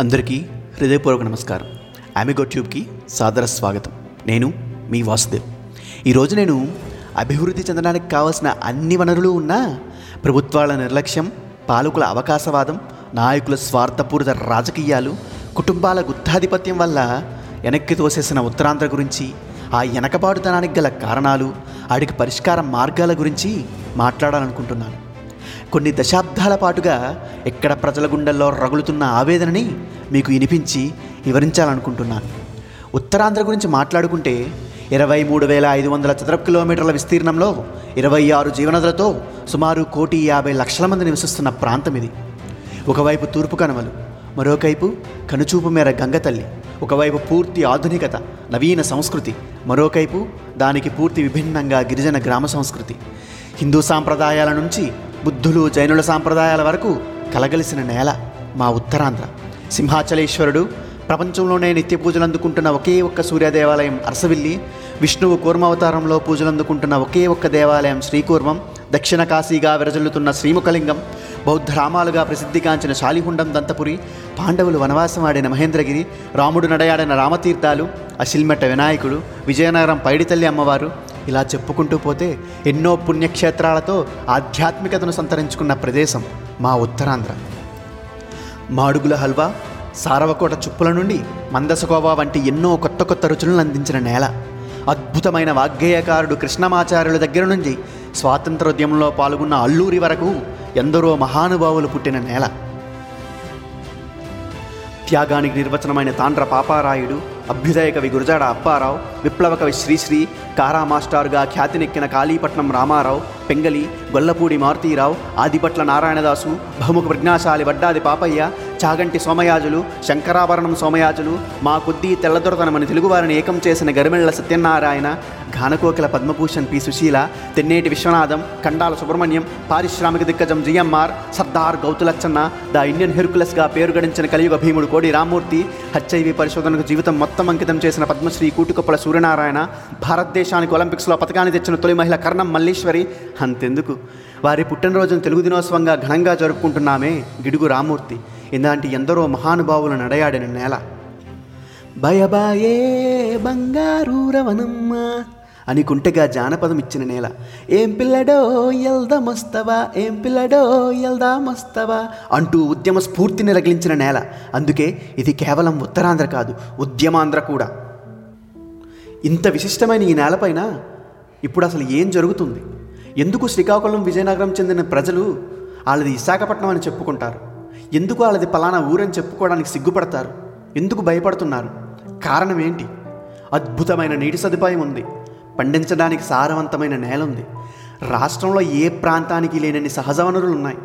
అందరికీ హృదయపూర్వక నమస్కారం. అమిగో ట్యూబ్కి సాదర స్వాగతం. నేను మీ వాసుదేవ్. ఈరోజు నేను అభివృద్ధి చెందడానికి కావలసిన అన్ని వనరులు ఉన్నా ప్రభుత్వాల నిర్లక్ష్యం పాలకుల అవకాశవాదం నాయకుల స్వార్థపూరిత రాజకీయాలు కుటుంబాల గుత్తాధిపత్యం వల్ల వెనక్కి తోసేసిన ఉత్తరాంధ్ర గురించి ఆ వెనకబాటుతనానికి గల కారణాలు వాటికి పరిష్కార మార్గాల గురించి మాట్లాడాలనుకుంటున్నాను. కొన్ని దశాబ్దాల పాటుగా ఎక్కడ ప్రజల గుండెల్లో రగులుతున్న ఆవేదనని మీకు వినిపించి వివరించాలనుకుంటున్నాను. ఉత్తరాంధ్ర గురించి మాట్లాడుకుంటే ఇరవై మూడు వేల ఐదు వందల చదరపు కిలోమీటర్ల విస్తీర్ణంలో ఇరవై ఆరు జీవనదులతో సుమారు కోటి యాభై లక్షల మంది నివసిస్తున్న ప్రాంతం ఇది. ఒకవైపు తూర్పు కనుమలు మరోకైపు కనుచూపు మేర గంగతల్లి ఒకవైపు పూర్తి ఆధునికత నవీన సంస్కృతి మరోకైపు దానికి పూర్తి విభిన్నంగా గిరిజన గ్రామ సంస్కృతి. హిందూ సాంప్రదాయాల నుంచి బుద్ధులు జైనుల సాంప్రదాయాల వరకు కలగలిసిన నేల మా ఉత్తరాంధ్ర. సింహాచలేశ్వరుడు ప్రపంచంలోనే నిత్య పూజలు అందుకుంటున్న ఒకే ఒక్క సూర్య దేవాలయం అరసవిల్లి విష్ణువు కూర్మావతారంలో పూజలు అందుకుంటున్న ఒకే ఒక్క దేవాలయం శ్రీకూర్మం దక్షిణ కాశీగా విరజల్లుతున్న శ్రీముఖలింగం బౌద్ధ రామాలుగా ప్రసిద్ధిగాంచిన శాలిహుండం దంతపురి పాండవులు వనవాసం ఆడిన మహేంద్రగిరి రాముడు నడయాడిన రామతీర్థాలు అశిల్మట్ట వినాయకుడు విజయనగరం పైడితల్లి అమ్మవారు ఇలా చెప్పుకుంటూ పోతే ఎన్నో పుణ్యక్షేత్రాలతో ఆధ్యాత్మికతను సంతరించుకున్న ప్రదేశం మా ఉత్తరాంధ్ర. మాడుగుల హల్వా సారవకోట చుప్పుల నుండి మందసగోవా వంటి ఎన్నో కొత్త కొత్త రుచులను అందించిన నేల. అద్భుతమైన వాగ్గేయకారుడు కృష్ణమాచార్యుల దగ్గర నుంచి స్వాతంత్రోద్యమంలో పాల్గొన్న అల్లూరి వరకు ఎందరో మహానుభావులు పుట్టిన నేల. త్యాగానికి నిర్వచనమైన తాండ్ర పాపారాయుడు అభ్యుదయ కవి గురజాడ అప్పారావు విప్లవ కవి శ్రీశ్రీ కారా మాస్టారుగా ఖ్యాతినెక్కిన కాళీపట్నం రామారావు పెంగలి గొల్లపూడి మారుతీరావు ఆదిపట్ల నారాయణదాసు బహుముఖ ప్రజ్ఞాశాలి వడ్డాది పాపయ్య చాగంటి సోమయాజులు శంకరాభరణం సోమయాజులు మా కొద్దీ తెల్లదొరతనమని తెలుగువారిని ఏకం చేసిన గరిమెళ్ళ సత్యనారాయణ ఘానకోకిల పద్మభూషణ్ పి. సుశీల తెన్నేటి విశ్వనాథం కండాల సుబ్రహ్మణ్యం పారిశ్రామిక దిగ్గజం GMR Sardar Gouthu Latchanna the Indian హెర్కులస్గా పేరు గడించిన కలియుగ భీముడు కోడి రామ్మూర్తి హెచ్ఐవి పరిశోధనకు జీవితం మొత్తం అంకితం చేసిన పద్మశ్రీ కూటుకొప్పల సూర్యనారాయణ భారతదేశానికి ఒలింపిక్స్లో పథకాన్ని తెచ్చిన తొలి మహిళ కర్ణం మల్లీశ్వరి. అంతెందుకు. వారి పుట్టినరోజును తెలుగు దినోత్సవంగా ఘనంగా జరుపుకుంటున్నామే గిడుగు రామ్మూర్తి. ఇలాంటి ఎందరో మహానుభావులు నడయాడిన నేల. భయబాయే బంగారు రవణమ్మ అని కుంటగా జానపదం ఇచ్చిన నేల. ఏం పిల్లడో ఎల్దమస్తవా ఏం పిల్లడో ఎల్దామస్తవా అంటూ ఉద్యమ స్ఫూర్తిని రగిలించిన నేల. అందుకే ఇది కేవలం ఉత్తరాంధ్ర కాదు ఉద్యమాంధ్ర కూడా. ఇంత విశిష్టమైన ఈ నేలపైన ఇప్పుడు అసలు ఏం జరుగుతుంది? ఎందుకు శ్రీకాకుళం విజయనగరం చెందిన ప్రజలు వాళ్ళది విశాఖపట్నం అని చెప్పుకుంటారు? ఎందుకు వాళ్ళది పలానా ఊరని చెప్పుకోవడానికి సిగ్గుపడతారు? ఎందుకు భయపడుతున్నారు? కారణం ఏంటి? అద్భుతమైన నీటి సదుపాయం ఉంది. పండించడానికి సారవంతమైన నేల ఉంది రాష్ట్రంలో ఏ ప్రాంతానికి లేనన్ని సహజ వనరులు ఉన్నాయి.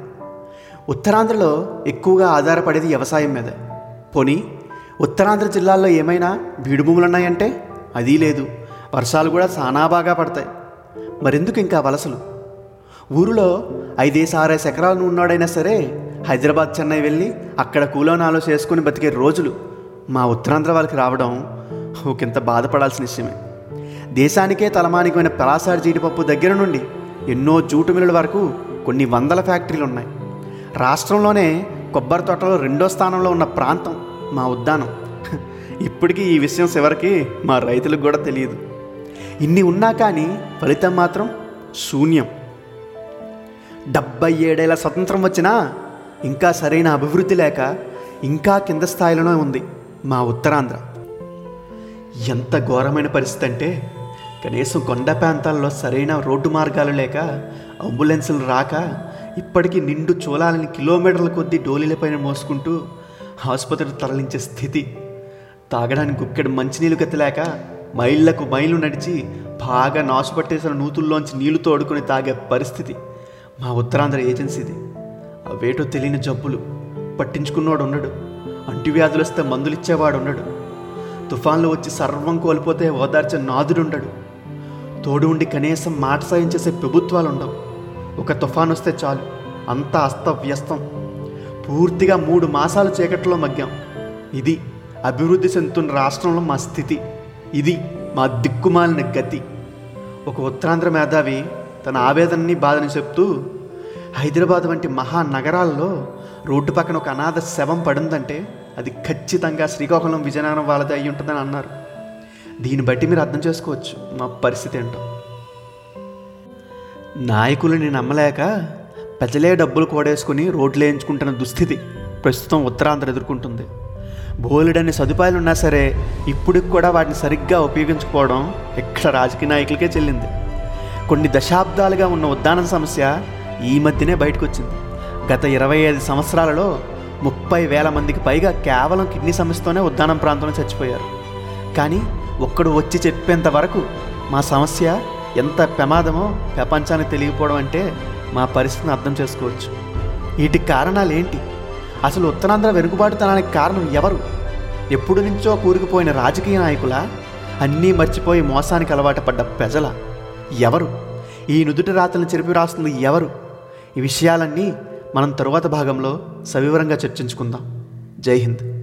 ఉత్తరాంధ్రలో ఎక్కువగా ఆధారపడేది వ్యవసాయం మీద. పోనీ ఉత్తరాంధ్ర జిల్లాల్లో ఏమైనా బీడు భూములు ఉన్నాయంటే అది లేదు. వర్షాలు కూడా సానా బాగా పడతాయి. మరెందుకు ఇంకా వలసలు? ఊరిలో ఐదేసి ఆరేసి ఎకరాలు ఉన్నాడైనా సరే హైదరాబాద్ చెన్నై వెళ్ళి అక్కడ కూలోనాలో చేసుకుని బతికే రోజులు మా ఉత్తరాంధ్ర వాళ్ళకి రావడం ఒకంత బాధపడాల్సిన విషయమే. దేశానికే తలమానికమైన పలాసారి జీడిపప్పు దగ్గర నుండి ఎన్నో జూటు మిల్లుల వరకు కొన్ని వందల ఫ్యాక్టరీలు ఉన్నాయి రాష్ట్రంలోనే కొబ్బరి తోటలో రెండో స్థానంలో ఉన్న ప్రాంతం మా ఉద్దానం. ఇప్పటికీ ఈ విషయం చివరికి మా రైతులకు కూడా తెలియదు. ఇన్ని ఉన్నా కానీ ఫలితం మాత్రం శూన్యం. డెబ్బై ఏడేళ్ళ స్వతంత్రం వచ్చినా ఇంకా సరైన అభివృద్ధి లేక ఇంకా కింద స్థాయిలోనే ఉంది మా ఉత్తరాంధ్ర. ఎంత ఘోరమైన పరిస్థితి అంటే కనీసం కొండ ప్రాంతాల్లో సరైన రోడ్డు మార్గాలు లేక అంబులెన్సులు రాక ఇప్పటికీ నిండు చూలాలని కిలోమీటర్ల కొద్దీ డోలీలపైన మోసుకుంటూ ఆసుపత్రికి తరలించే స్థితి. తాగడానికి గుక్కెడు మంచినీళ్ళు గెత్తలేక మైళ్ళకు మైళ్ళు నడిచి బాగా నాసుపట్టేసిన నూతుల్లోంచి నీళ్ళు తోడుకొని తాగే పరిస్థితి మా ఉత్తరాంధ్ర ఏజెన్సీది. అవేటో తెలియని జబ్బులు. పట్టించుకున్నవాడు ఉండడు. అంటువ్యాధులు వస్తే మందులిచ్చేవాడు ఉండడు. తుఫాన్లు వచ్చి సర్వం కోల్పోతే ఓదార్చే నాదుడుండడు తోడు ఉండి కనీసం మాట సాయం చేసే ప్రభుత్వాలు ఉండవు. ఒక తుఫాన్ వస్తే చాలు. అంతా అస్తవ్యస్తం. పూర్తిగా మూడు మాసాలు చీకట్లో మగ్గాం. ఇది అభివృద్ధి చెందుతున్న రాష్ట్రంలో మా స్థితి. ఇది మా దిక్కుమాలిన గతి. ఒక ఉత్తరాంధ్ర మేధావి తన ఆవేదనని బాధని చెప్తూ హైదరాబాద్ వంటి మహానగరాల్లో రోడ్డు పక్కన ఒక అనాథ శవం పడిందంటే అది ఖచ్చితంగా శ్రీకాకుళం విజయనగరం వాళ్ళది అయి ఉంటుందని అన్నారు. దీన్ని బట్టి మీరు అర్థం చేసుకోవచ్చు మా పరిస్థితి ఏంటో. నాయకులని నమ్మలేక ప్రజలే డబ్బులు కూడేసుకుని రోడ్లు వేయించుకుంటున్న దుస్థితి ప్రస్తుతం ఉత్తరాంధ్ర ఎదుర్కొంటుంది. బోలెడన్ని సదుపాయాలు ఉన్నా సరే ఇప్పటికి కూడా వాటిని సరిగ్గా ఉపయోగించుకోవడం ఇక్కడ రాజకీయ నాయకులకే చెల్లింది. కొన్ని దశాబ్దాలుగా ఉన్న ఉద్దానం సమస్య ఈ మధ్యనే బయటకు వచ్చింది గత ఇరవై ఐదు సంవత్సరాలలో ముప్పై వేల మందికి పైగా కేవలం కిడ్నీ సమస్యతోనే ఉద్దానం ప్రాంతంలో చచ్చిపోయారు. కానీ ఒక్కడు వచ్చి చెప్పేంత వరకు మా సమస్య ఎంత ప్రమాదమో ప్రపంచానికి తెలియకపోవడం అంటే మా పరిస్థితిని అర్థం చేసుకోవచ్చు. వీటికి కారణాలు ఏంటి అసలు ఉత్తరాంధ్ర వెనుకబాటుతనానికి కారణం ఎవరు? ఎప్పుడు నుంచో కూరుకుపోయిన రాజకీయ నాయకుల? అన్నీ మర్చిపోయి మోసానికి అలవాటు పడ్డ ప్రజల? ఎవరు? ఈ నుదుటి రాతలను చెరిపి రాస్తుంది ఎవరు? ఈ విషయాలన్నీ మనం తరువాత భాగంలో సవివరంగా చర్చించుకుందాం. జై హింద్.